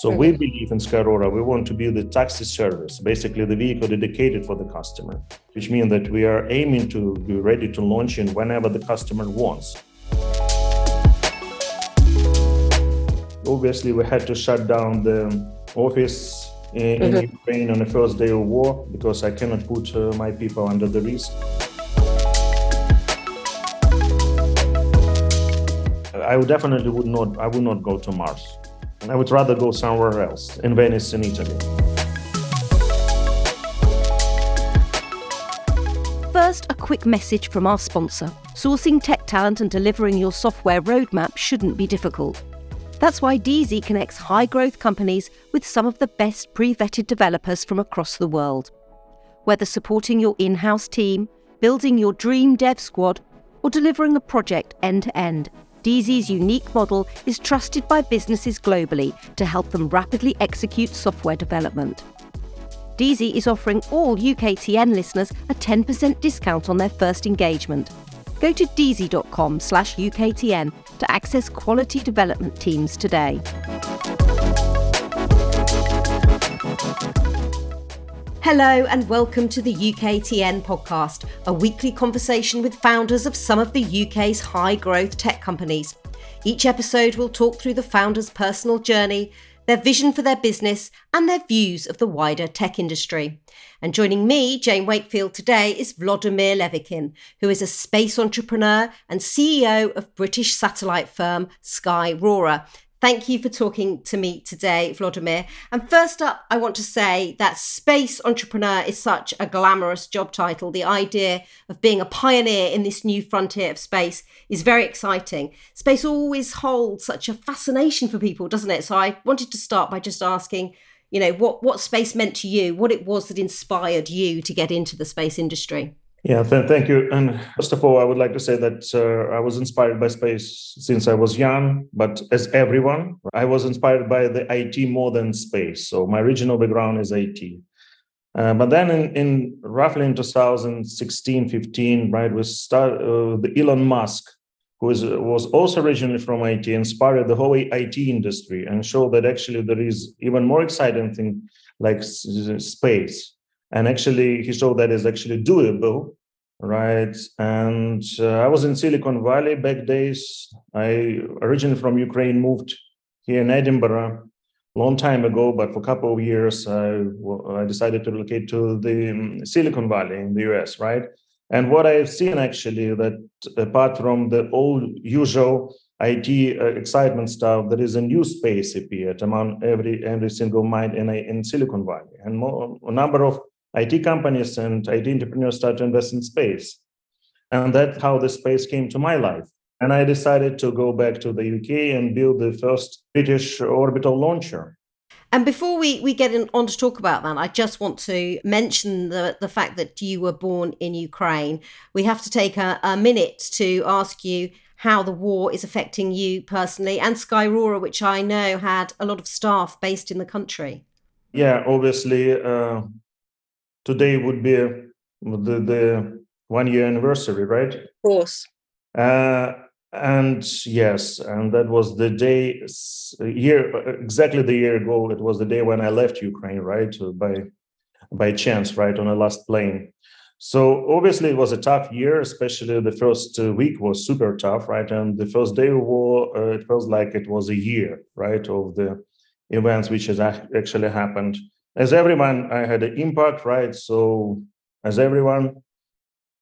So we believe in Skyrora. We want to be the taxi service, basically the vehicle dedicated for the customer, which means that we are aiming to be ready to launch in whenever the customer wants. Obviously, we had to shut down the office in, in Ukraine on the first day of war because I cannot put uh, my people under the risk. I definitely would not. I would not go to Mars. I would rather go somewhere else, in Venice, in Italy. First, a quick message from our sponsor. Sourcing tech talent and delivering your software roadmap shouldn't be difficult. That's why Deazy connects high growth companies with some of the best pre vetted developers from across the world. Whether supporting your in house team, building your dream dev squad, or delivering a project end to end, Deazy's unique model is trusted by businesses globally to help them rapidly execute software development. Deazy is offering all UKTN listeners a 10% discount on their first engagement. Go to deazy.com slash UKTN to access quality development teams today. Hello and welcome to the UKTN podcast, a weekly conversation with founders of some of the UK's high growth tech companies. Each episode will talk through the founder's personal journey, their vision for their business, and their views of the wider tech industry. And joining me, Jane Wakefield, today is Vladimir Levykin, who is a space entrepreneur and CEO of British satellite firm Skyrora. Thank you for talking to me today, Vladimir. And first up, I want to say that space entrepreneur is such a glamorous job title. The idea of being a pioneer in this new frontier of space is very exciting. Space always holds such a fascination for people, doesn't it? So I wanted to start by just asking, you know, what, what space meant to you, what it was that inspired you to get into the space industry. Yeah, th- thank you. And first of all, I would like to say that uh, I was inspired by space since I was young, but as everyone, I was inspired by the IT more than space. So my original background is IT. Uh, but then in, in, roughly in 2016, 15, right, we start uh, the Elon Musk, who is, was also originally from IT, inspired the whole IT industry and showed that actually there is even more exciting thing like s- space and actually he showed that is actually doable right? And uh, i was in silicon valley back days. I originally from ukraine moved here in edinburgh a long time ago but for a couple of years i, I decided to relocate to the um, silicon valley in the us right? And what i've seen actually that apart from the old usual IT uh, excitement stuff, there is a new space appeared among every every single mind in, in Silicon Valley, and more, a number of IT companies and IT entrepreneurs start to invest in space. And that's how the space came to my life. And I decided to go back to the UK and build the first British orbital launcher. And before we, we get in, on to talk about that, I just want to mention the, the fact that you were born in Ukraine. We have to take a, a minute to ask you how the war is affecting you personally and Skyrora, which I know had a lot of staff based in the country. Yeah, obviously, uh, today would be the, the one year anniversary, right? Of course. Uh, and yes, and that was the day, year exactly the year ago. It was the day when I left Ukraine, right? By by chance, right, on a last plane. So obviously it was a tough year, especially the first week was super tough, right? And the first day of war, uh, it feels like it was a year, right, of the events which has actually happened as everyone i had an impact right? So as everyone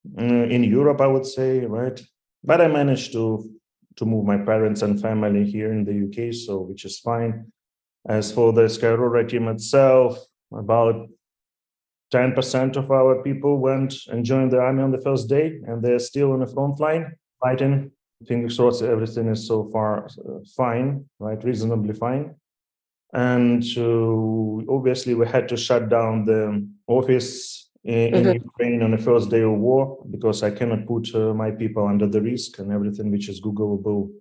mm, in europe i would say right? But i managed to to move my parents and family here in the uk so which is fine. As for the skyrora team itself about 10% of our people went and joined the army on the first day and they're still on the front line fighting. Fingers crossed everything is so far uh, fine right? Reasonably fine and uh, obviously we had to shut down the office in, mm-hmm. Ukraine on the first day of war because I cannot put uh, my people under the risk and everything which is Googleable,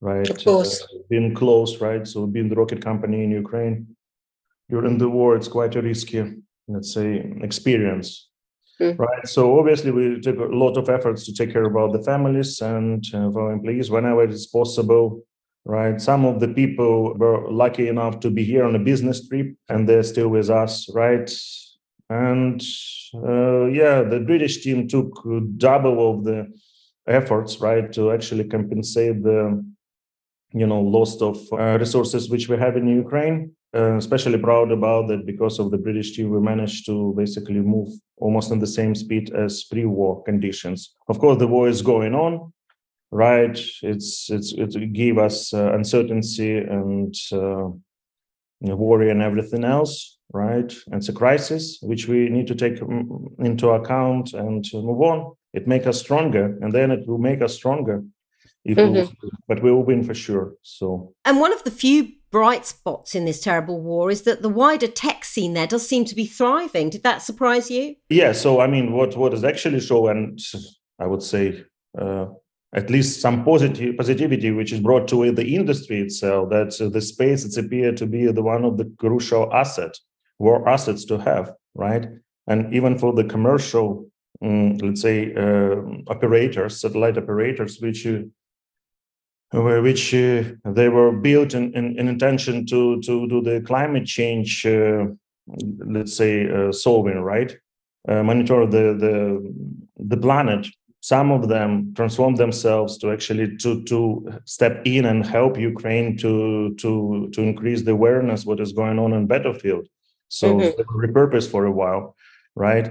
right? Of course, uh, being close, right? So being the rocket company in Ukraine during the war, it's quite a risky, let's say, experience. Mm-hmm. Right. So obviously we took a lot of efforts to take care about the families and uh, our employees whenever it's possible right? Some of the people were lucky enough to be here on a business trip and they're still with us, right? And uh, yeah, the British team took double of the efforts, right, to actually compensate the you know loss of uh, resources which we have in Ukraine. Uh, especially proud about that because of the British team, we managed to basically move almost in the same speed as pre-war conditions. Of course, the war is going on, right? It's it's it gave us uh, uncertainty and uh, worry and everything else, right? And it's a crisis which we need to take mm, into account and move on. It make us stronger, and then it will make us stronger if mm-hmm. we, but we will win for sure. So, and one of the few bright spots in this terrible war is that the wider tech scene there does seem to be thriving. Did that surprise you? Yeah. So, I mean, what what is actually show, and I would say. Uh, at least some positive positivity which is brought to the industry itself that uh, the space it's appeared to be the one of the crucial asset war assets to have right and even for the commercial um, let's say uh, operators satellite operators which uh, which uh, they were built in, in, in, intention to to do the climate change, uh, let's say uh, solving, right? Monitor the the the planet. Some of them transform themselves to actually to to step in and help Ukraine to to to increase the awareness what is going on in battlefield. So mm-hmm. repurposed for a while, right?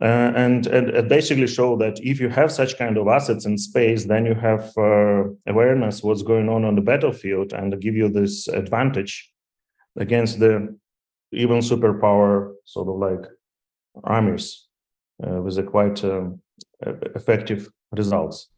Uh, and, and basically show that if you have such kind of assets in space, then you have uh, awareness what's going on on the battlefield and give you this advantage against the even superpower sort of like armies uh, with a quite um, Uh, effective results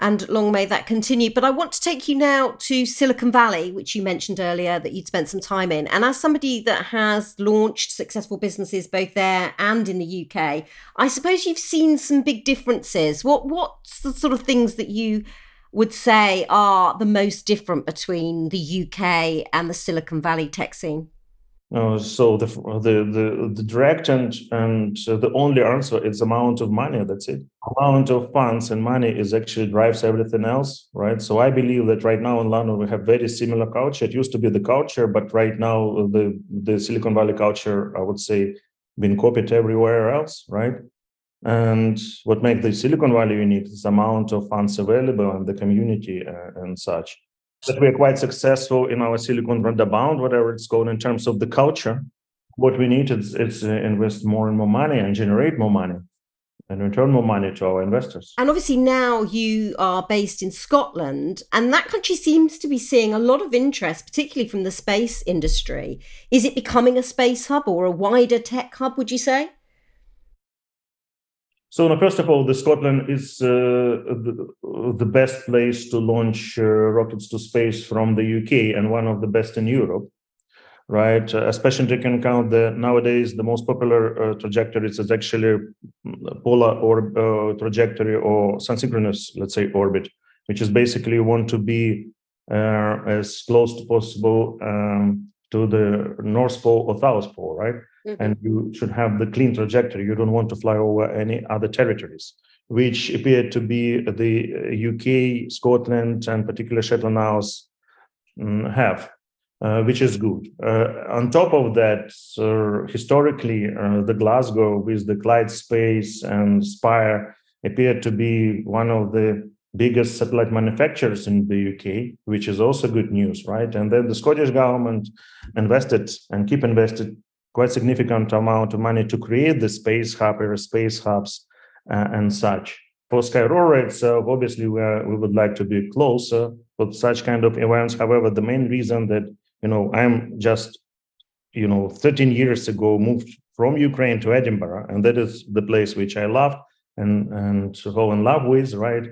and long may that continue. But I want to take you now to Silicon Valley, which you mentioned earlier that you'd spent some time in. And as somebody that has launched successful businesses both there and in the UK, I suppose you've seen some big differences. What what's the sort of things that you would say are the most different between the UK and the Silicon Valley tech scene? Uh, so the the the, the direct and and the only answer is amount of money. That's it. Amount of funds and money is actually drives everything else, right? So I believe that right now in London we have very similar culture. It used to be the culture, but right now the the Silicon Valley culture, I would say, been copied everywhere else, right? And what makes the Silicon Valley unique is the amount of funds available and the community uh, and such that we're quite successful in our Silicon Roundabout, whatever it's called, in terms of the culture. What we need is, is uh, invest more and more money and generate more money and return more money to our investors. And obviously, now you are based in Scotland, and that country seems to be seeing a lot of interest, particularly from the space industry. Is it becoming a space hub or a wider tech hub, would you say? So, no, first of all, the Scotland is uh, the, the, best place to launch uh, rockets to space from the UK and one of the best in Europe, right? Uh, especially taking account that nowadays the most popular uh, trajectories is actually mm, polar or uh, trajectory or sun-synchronous, let's say, orbit, which is basically you want to be uh, as close to possible um, to the North Pole or South Pole, right? Mm-hmm. and you should have the clean trajectory. You don't want to fly over any other territories, which appear to be the UK, Scotland, and particular Shetland Isles um, have. Uh, which is good. Uh, on top of that, uh, historically, the Glasgow with the Clyde Space and Spire appeared to be one of the biggest satellite manufacturers in the UK, which is also good news, right? And then the Scottish government invested and keep invested quite significant amount of money to create the space hub space hubs uh, and such. For Skyrora itself, obviously, we, are, we would like to be closer with such kind of events. However, the main reason that you know I'm just you know 13 years ago moved from Ukraine to Edinburgh, and that is the place which I loved and and fall in love with, right?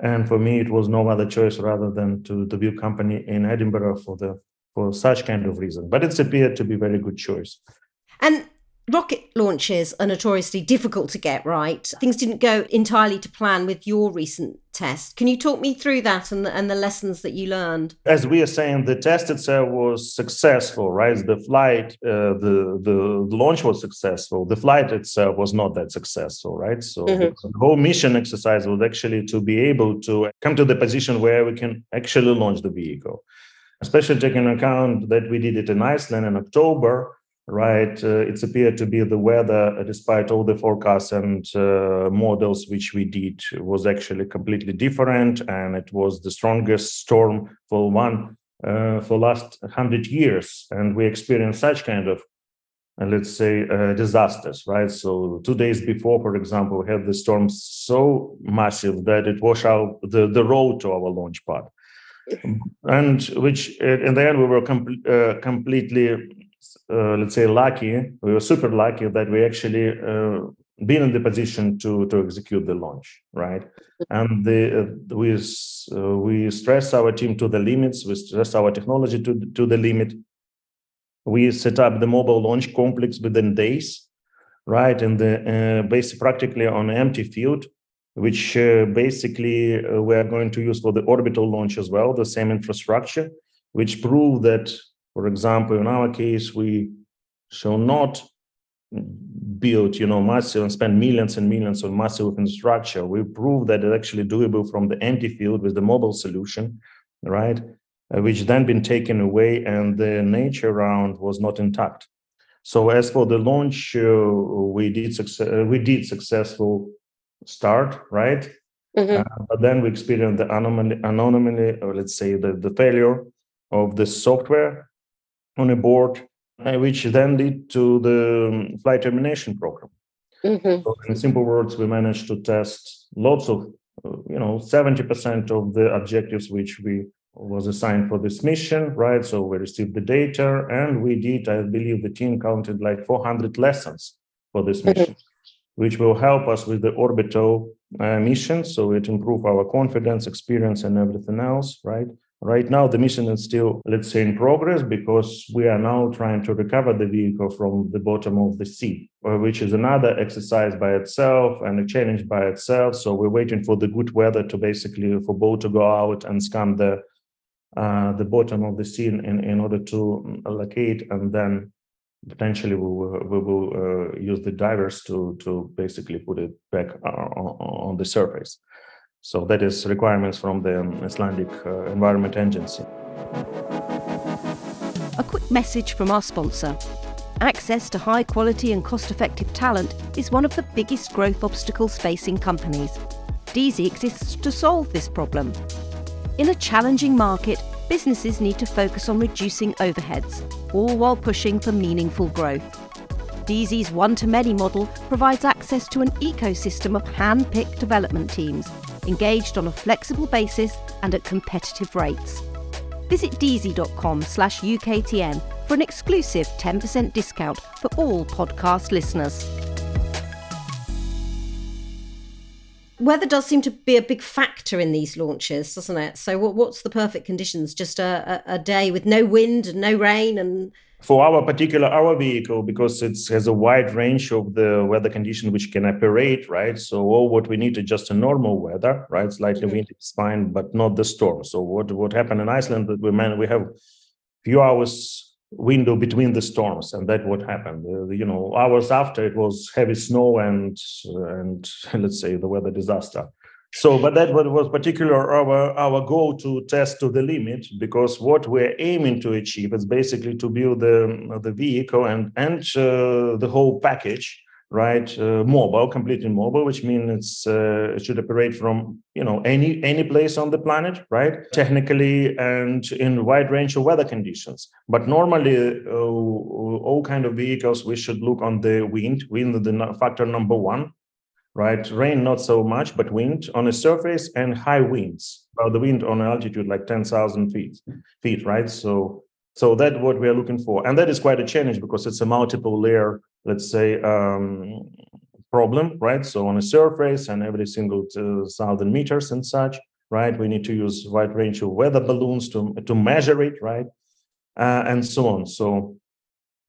And for me, it was no other choice rather than to build company in Edinburgh for the for such kind of reason. But it's appeared to be very good choice. And Rocket launches are notoriously difficult to get right. Things didn't go entirely to plan with your recent test. Can you talk me through that and the, and the lessons that you learned? As we are saying, the test itself was successful, right? The flight, uh, the, the launch was successful. The flight itself was not that successful, right? So mm-hmm. the whole mission exercise was actually to be able to come to the position where we can actually launch the vehicle, especially taking account that we did it in Iceland in October right? Uh, it's appeared to be the weather, uh, despite all the forecasts and uh, models which we did, was actually completely different, and it was the strongest storm for one uh, for last hundred years, and we experienced such kind of. Uh, let's say disasters, right? So two days before, for example, we had the storm so massive that it washed out the, the road to our launch pad, and which in the end we were com- completely uh, let's say lucky we were super lucky that we actually uh, been in the position to to execute the launch right? And the uh, we uh, we stress our team to the limits we stress our technology to to the limit. We set up the mobile launch complex within days right? And the uh, based practically on empty field which uh, basically uh, we are going to use for the orbital launch as well the same infrastructure which prove that for example, in our case, we shall not build, you know, massive and spend millions and millions on massive infrastructure. We prove that it's actually doable from the empty field with the mobile solution, right? Uh, which then been taken away and the nature round was not intact. So as for the launch, uh, we did success, uh, we did successful start, right? Mm-hmm. Uh, but then we experienced the anomaly, anomaly, or let's say the, the failure of the software on a board, uh, which then lead to the um, flight termination program. Mm-hmm. So in simple words, we managed to test lots of, uh, you know, 70% of the objectives which we was assigned for this mission, right? So we received the data and we did, I believe the team counted like 400 lessons for this mm-hmm. mission, mm-hmm. Which will help us with the orbital uh, mission. So it improve our confidence, experience, and everything else, right? Right now, the mission is still, let's say, in progress because we are now trying to recover the vehicle from the bottom of the sea, uh, which is another exercise by itself and a challenge by itself. So we're waiting for the good weather to basically for boat to go out and scan the uh, the bottom of the sea in, in order to locate and then potentially we will, we will uh, use the divers to to basically put it back on, on the surface. So that is requirements from the Icelandic uh, Environment Agency. A quick message from our sponsor. Access to high quality and cost effective talent is one of the biggest growth obstacles facing companies. Deazy exists to solve this problem. In a challenging market, businesses need to focus on reducing overheads, all while pushing for meaningful growth. Deazy's one to many model provides access to an ecosystem of hand picked development teams engaged on a flexible basis and at competitive rates. Visit deazy.com slash UKTN for an exclusive 10% discount for all podcast listeners. Weather does seem to be a big factor in these launches, doesn't it? So, what, what's the perfect conditions? Just a, a, a day with no wind and no rain and for our particular our vehicle because it has a wide range of the weather condition which can operate right so all what we need is just a normal weather right slightly mm-hmm. windy is fine but not the storm so what what happened in iceland that we man we have few hours window between the storms and that what happened. Uh, you know hours after it was heavy snow and and let's say the weather disaster. So, but that was particular our our goal to test to the limit because what we're aiming to achieve is basically to build the the vehicle and and uh, the whole package, right? Uh, mobile, completely mobile, which means it's uh, it should operate from you know any any place on the planet, right? Technically and in wide range of weather conditions. But normally, uh, all kind of vehicles we should look on the wind, wind the factor number one right? Rain, not so much, but wind on a surface and high winds. Well, the wind on altitude like 10,000 feet, feet, right? So, so that's what we are looking for. And that is quite a challenge because it's a multiple layer, let's say, um, problem, right? So on a surface and every single uh, thousand meters and such, right? We need to use wide range of weather balloons to, to measure it, right? Uh, and so on. So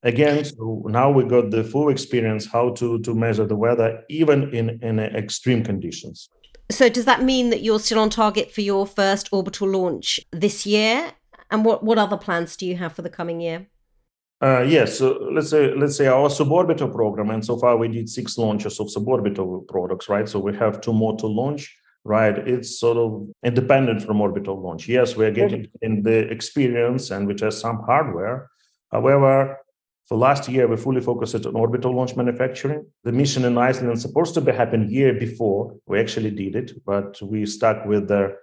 again so now we got the full experience how to to measure the weather even in in extreme conditions so does that mean that you're still on target for your first orbital launch this year and what what other plans do you have for the coming year uh, yes, so let's say let's say our suborbital program, and so far we did six launches of suborbital products, right? So we have two more to launch, right? It's sort of independent from orbital launch. Yes, we are getting in the experience and we test some hardware. However, for last year, we fully focused on orbital launch manufacturing. The mission in Iceland supposed to be happen year before. We actually did it, but we stuck with the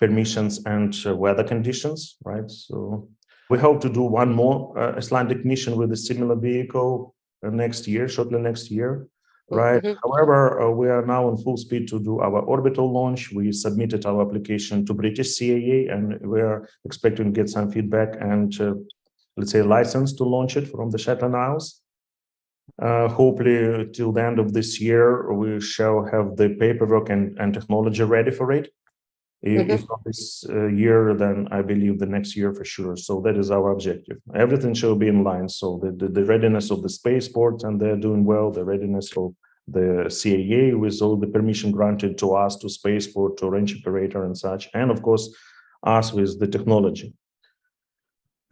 permissions and uh, weather conditions, right? So we hope to do one more uh, Icelandic mission with a similar vehicle uh, next year, shortly next year, right? Mm-hmm. However, uh, we are now on full speed to do our orbital launch. We submitted our application to British CAA, and we are expecting to get some feedback and uh, let's say license to launch it from the Shetland Isles. Uh, hopefully, till the end of this year, we shall have the paperwork and, and technology ready for it. Mm-hmm. If not this uh, year, then I believe the next year for sure. So that is our objective. Everything shall be in line. So the, the, the readiness of the spaceport, and they're doing well, the readiness of the CAA with all the permission granted to us to spaceport, to range operator and such, and of course, us with the technology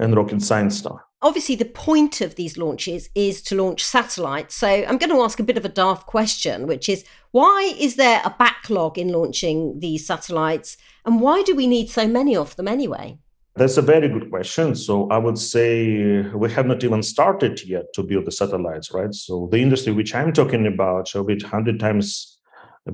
and rocket science stuff. Obviously, the point of these launches is to launch satellites. So I'm going to ask a bit of a daft question, which is why is there a backlog in launching these satellites? And why do we need so many of them anyway? That's a very good question. So I would say we have not even started yet to build the satellites, right? So the industry which I'm talking about shall be 100 times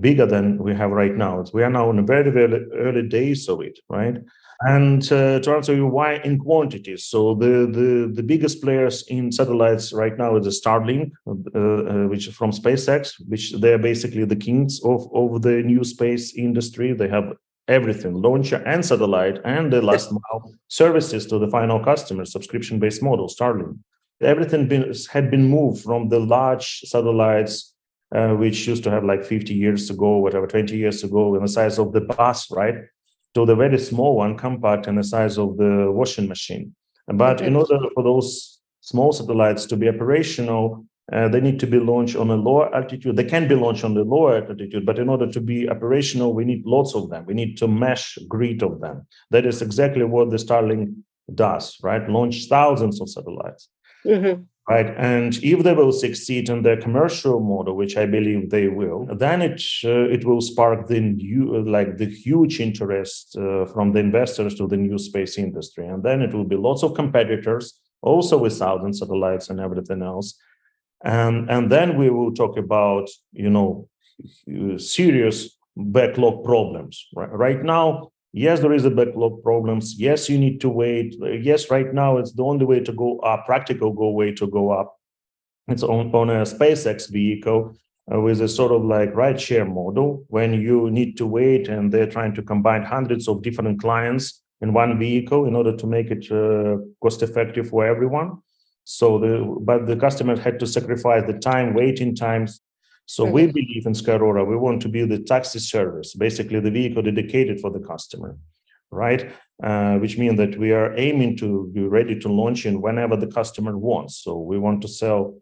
bigger than we have right now. We are now in the very, very early days of it, right? And uh, to answer you why in quantities, so the, the, the biggest players in satellites right now is the Starlink, uh, uh, which is from SpaceX, which they're basically the kings of, of the new space industry. They have everything, launcher and satellite, and the last mile services to the final customer, subscription-based model, Starlink. Everything been, had been moved from the large satellites uh, which used to have like 50 years ago, whatever, 20 years ago, in the size of the bus, right? To the very small one, compact in the size of the washing machine. But in order for those small satellites to be operational, uh, they need to be launched on a lower altitude. They can be launched on the lower altitude, but in order to be operational, we need lots of them. We need to mesh grid of them. That is exactly what the Starlink does, right? Launch thousands of satellites. Mm-hmm right? And if they will succeed in their commercial model, which I believe they will, then it uh, it will spark the new, like the huge interest uh, from the investors to the new space industry, and then it will be lots of competitors, also with thousand satellites and everything else, and and then we will talk about you know serious backlog problems. Right, right now yes there is a backlog problems. Yes you need to wait. Yes right now it's the only way to go up practical go way to go up. It's on, on a spacex vehicle uh, with a sort of like ride share model when you need to wait and they're trying to combine hundreds of different clients in one vehicle in order to make it uh, cost effective for everyone. So the but the customers had to sacrifice the time waiting times so mm-hmm. we believe in Skyrora, we want to be the taxi service, basically the vehicle dedicated for the customer, right? Uh, which means that we are aiming to be ready to launch in whenever the customer wants. So we want to sell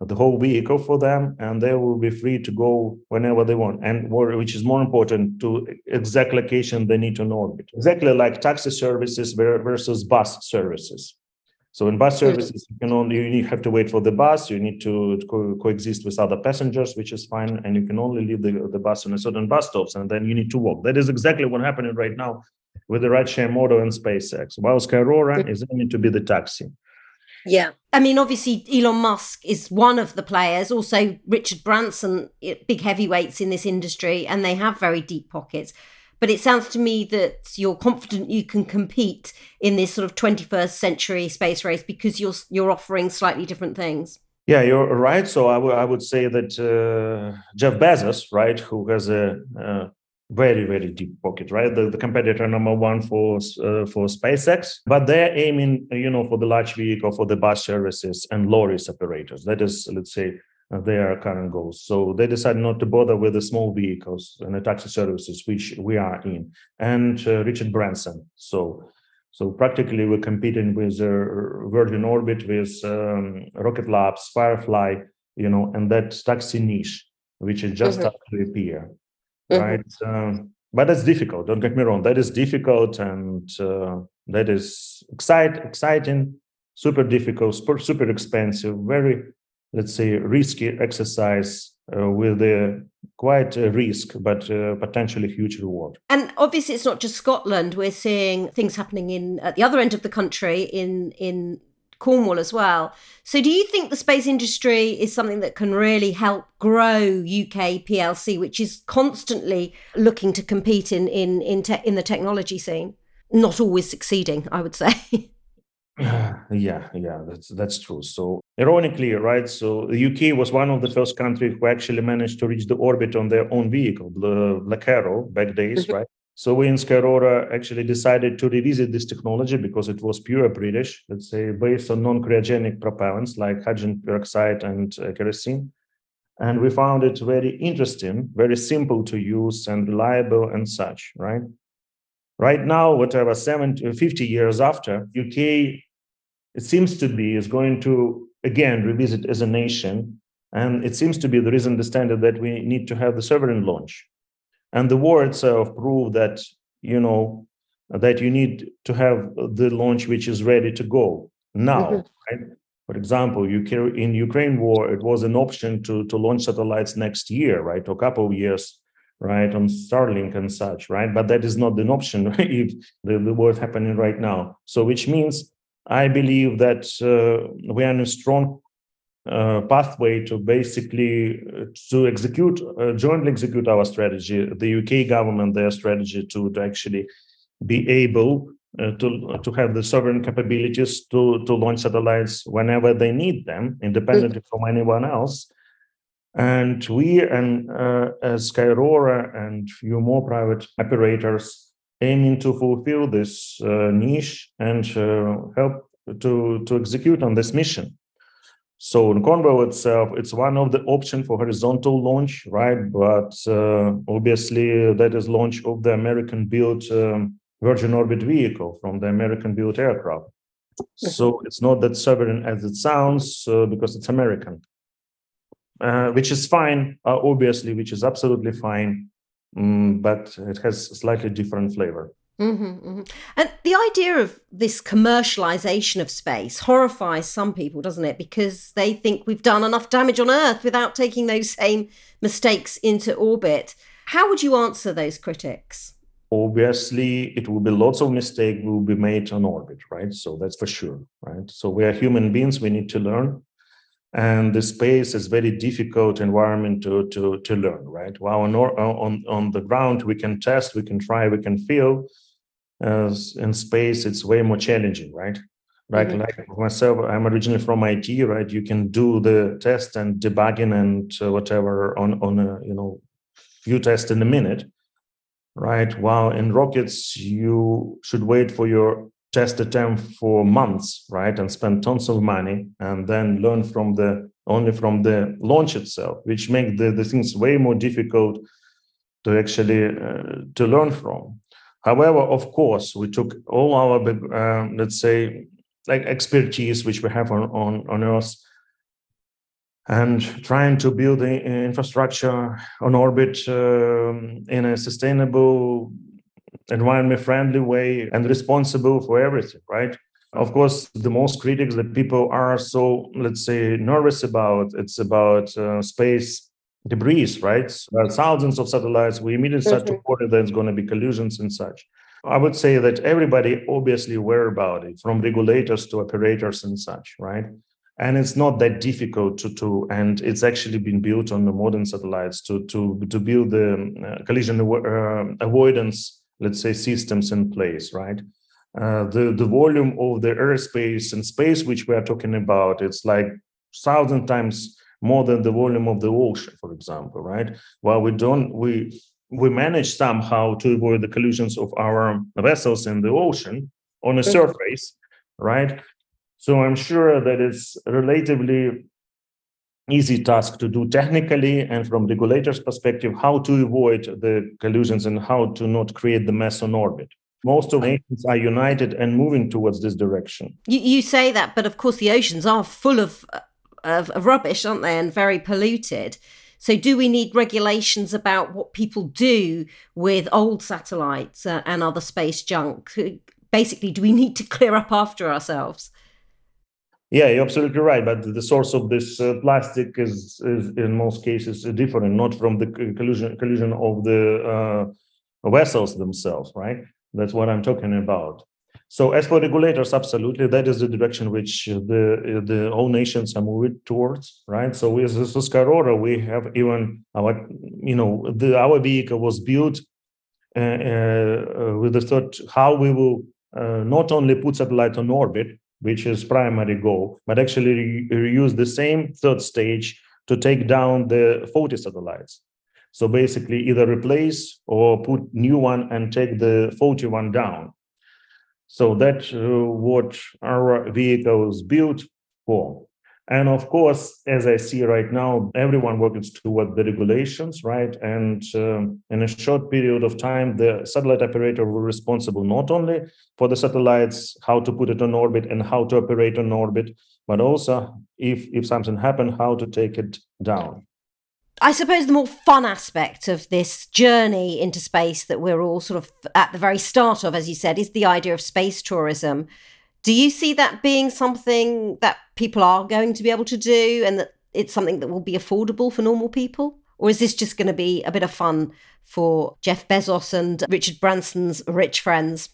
the whole vehicle for them, and they will be free to go whenever they want. And more, which is more important, to exact location they need to know. Exactly like taxi services versus bus services. So in bus services, you can only you have to wait for the bus. You need to co- coexist with other passengers, which is fine, and you can only leave the, the bus on a certain bus stops, and then you need to walk. That is exactly what happening right now with the rideshare model and SpaceX. While Skyrora mm. is aiming to be the taxi. Yeah. I mean, obviously, Elon Musk is one of the players. Also, Richard Branson, big heavyweights in this industry, and they have very deep pockets. But it sounds to me that you're confident you can compete in this sort of 21st century space race because you're you're offering slightly different things. Yeah, you're right. So I, w- I would say that uh, Jeff Bezos, right, who has a, very very deep pocket, right, the, the competitor number one for uh, for SpaceX, but they're aiming, you know, for the large vehicle, for the bus services and risk operators. That is, let's say, their current goals. So they decided not to bother with the small vehicles and the taxi services, which we are in, and uh, Richard Branson. So So practically, we're competing with uh, Virgin Orbit, with um, Rocket Labs, Firefly, you know, and that taxi niche, which is just mm-hmm. to appear, mm-hmm. right? Um, but that's difficult. Don't get me wrong. That is difficult, and uh, that is excite, exciting, super difficult, super, super expensive, very, let's say, risky exercise uh, with a quite a risk, but uh, potentially huge reward. And obviously, it's not just Scotland. We're seeing things happening in at the other end of the country in in Cornwall as well. So, do you think the space industry is something that can really help grow UK PLC, which is constantly looking to compete in in in, te- in the technology scene? Not always succeeding, I would say. yeah, yeah, that's that's true. So ironically, right? So the UK was one of the first countries who actually managed to reach the orbit on their own vehicle, the Black Arrow, back days, mm-hmm. right? So we in Skyrora actually decided to revisit this technology because it was pure British, let's say, based on non-cryogenic propellants like hydrogen peroxide and uh, kerosene. And we found it very interesting, very simple to use and reliable and such, right? Right now, whatever, 70, 50 years after, UK it seems to be is going to again revisit as a nation. And it seems to be there is understanding that we need to have the sovereign launch. And the war itself proved that you know that you need to have the launch which is ready to go now mm-hmm. right? For example in ukraine war it was an option to to launch satellites next year right? Or a couple of years right on starlink and such right? But that is not an option if the, the war is happening right now. So which means I believe that uh, we are in a strong uh, pathway to basically uh, to execute uh, jointly execute our strategy. The UK government their strategy to, to actually be able uh, to to have the sovereign capabilities to to launch satellites whenever they need them, independently from anyone else. And we and as Skyrora and few more private operators aiming to fulfill this uh, niche and uh, help to, to execute on this mission. So in Cornwall itself, it's one of the options for horizontal launch, right? But uh, obviously, that is launch of the American-built um, Virgin Orbit vehicle from the American-built aircraft. So it's not that sovereign as it sounds uh, because it's American, uh, which is fine, uh, obviously, which is absolutely fine mm, but it has a slightly different flavor. Mm-hmm, mm-hmm. And the idea of this commercialization of space horrifies some people, doesn't it? Because they think we've done enough damage on Earth without taking those same mistakes into orbit. How would you answer those critics? Obviously, it will be lots of mistakes will be made on orbit, right? So that's for sure, right? So we are human beings. We need to learn and the space is very difficult environment to to to learn right? While on on on the ground we can test we can try we can feel as in space it's way more challenging right? Right mm-hmm. like myself i'm originally from it right? You can do the test and debugging and uh, whatever on on a you know few tests in a minute right? While in rockets you should wait for your tested them for months, right, and spend tons of money, and then learn from the only from the launch itself, which make the, the things way more difficult to actually uh, to learn from. However, of course, we took all our um, let's say like expertise which we have on on, on Earth and trying to build the infrastructure on orbit um, in a sustainable environment friendly way and responsible for everything, right? Of course, the most critics that people are so, let's say, nervous about, it's about uh, space debris, right? There are thousands of satellites. We immediately start to worry that there's going to be collisions and such. I would say that everybody obviously aware about it, from regulators to operators and such, right? And it's not that difficult to to, and it's actually been built on the modern satellites to to to build the uh, collision uh, avoidance let's say systems in place right? Uh, the the volume of the airspace and space which we are talking about it's like thousand times more than the volume of the ocean for example right? While we don't we we manage somehow to avoid the collisions of our vessels in the ocean on a surface right? So i'm sure that it's relatively easy task to do technically and from regulators perspective how to avoid the collisions and how to not create the mess on orbit most of nations are united and moving towards this direction. You, you say that, but of course the oceans are full of, of, of rubbish, aren't they, and very polluted. So, do we need regulations about what people do with old satellites uh, and other space junk? Basically, do we need to clear up after ourselves? Yeah, you're absolutely right. But the source of this uh, plastic is, is, in most cases, different, not from the collision, collision of the uh, vessels themselves, right? That's what I'm talking about. So as for regulators, absolutely, that is the direction which the the all nations are moving towards, right? So with the Suska we have even our, you know, the our vehicle was built uh, uh, with the thought how we will uh, not only put satellite on orbit, which is primary goal, but actually re- reuse the same third stage to take down the faulty satellites. So basically, either replace or put new one and take the faulty one down. So that's uh, what our vehicle is built for. And of course, as I see right now, everyone works toward the regulations, right? And um, in a short period of time, the satellite operator will responsible not only for the satellites, how to put it on orbit and how to operate on orbit, but also if if something happened, how to take it down. I suppose the more fun aspect of this journey into space that we're all sort of at the very start of, as you said, is the idea of space tourism. Do you see that being something that people are going to be able to do and that it's something that will be affordable for normal people? Or is this just going to be a bit of fun for Jeff Bezos and Richard Branson's rich friends?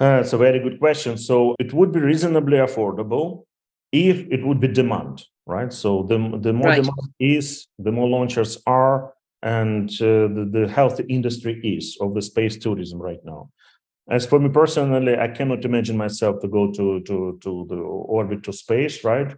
Uh, it's a very good question. So it would be reasonably affordable if it would be demand right? So the the more right. demand is, the more launchers are, and uh, the, the healthy industry is of the space tourism right now. As for me personally, I cannot imagine myself to go to to to the orbit to space, right?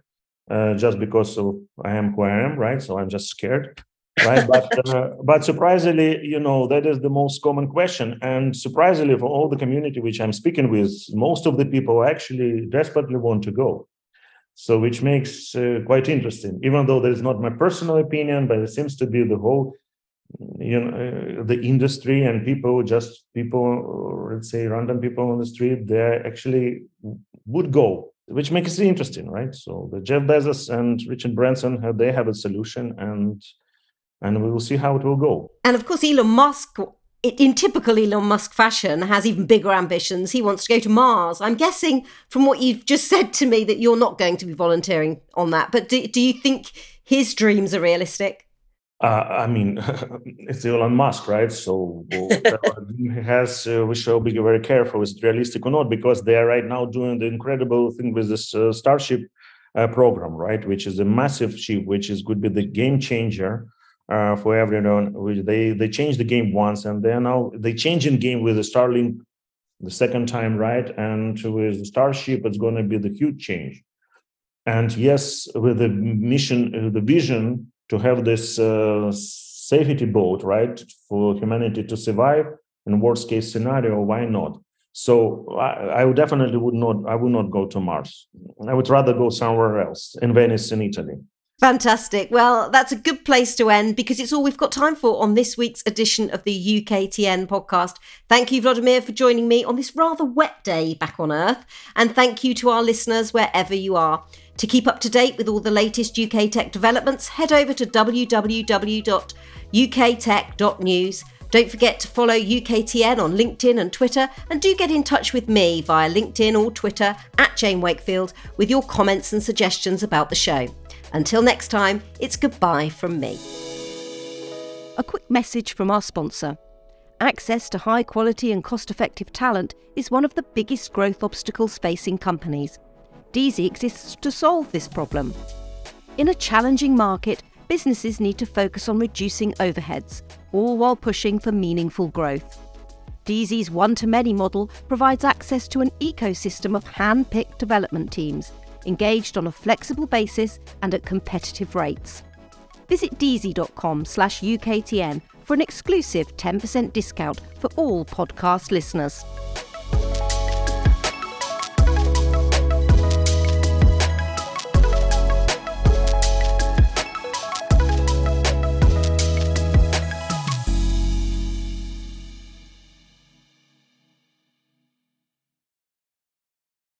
Uh, just because of, I am who I am, right? So I'm just scared, right? but uh, but surprisingly, you know, that is the most common question, and surprisingly, for all the community which I'm speaking with, most of the people actually desperately want to go so which makes uh, quite interesting even though that is not my personal opinion but it seems to be the whole you know uh, the industry and people just people let's say random people on the street they actually would go which makes it interesting right so the jeff bezos and richard branson they have a solution and and we will see how it will go and of course elon musk in typical Elon Musk fashion, has even bigger ambitions. He wants to go to Mars. I'm guessing from what you've just said to me that you're not going to be volunteering on that. But do, do you think his dreams are realistic? Uh, I mean, it's Elon Musk, right? So he has, uh, we shall be very careful is it realistic or not, because they are right now doing the incredible thing with this uh, Starship uh, program, right? Which is a massive ship, which is could be the game changer uh, for everyone. Which they they changed the game once, and they're now they change in game with the Starlink the second time, right? And with Starship, it's going to be the huge change. And yes, with the mission, uh, the vision to have this uh, safety boat, right, for humanity to survive in worst case scenario, why not? So I, I definitely would not. I would not go to Mars. I would rather go somewhere else in Venice, in Italy. Fantastic. Well, that's a good place to end because it's all we've got time for on this week's edition of the UKTN podcast. Thank you, Vladimir, for joining me on this rather wet day back on Earth. And thank you to our listeners wherever you are. To keep up to date with all the latest UK tech developments, head over to www.uktech.news. Don't forget to follow UKTN on LinkedIn and Twitter, and do get in touch with me via LinkedIn or Twitter at Jane Wakefield with your comments and suggestions about the show. Until next time, it's goodbye from me. A quick message from our sponsor. Access to high quality and cost effective talent is one of the biggest growth obstacles facing companies. Deazy exists to solve this problem. In a challenging market, businesses need to focus on reducing overheads, all while pushing for meaningful growth. Deazy's one to many model provides access to an ecosystem of hand picked development teams engaged on a flexible basis and at competitive rates. Visit deazy.com slash UKTN for an exclusive 10% discount for all podcast listeners.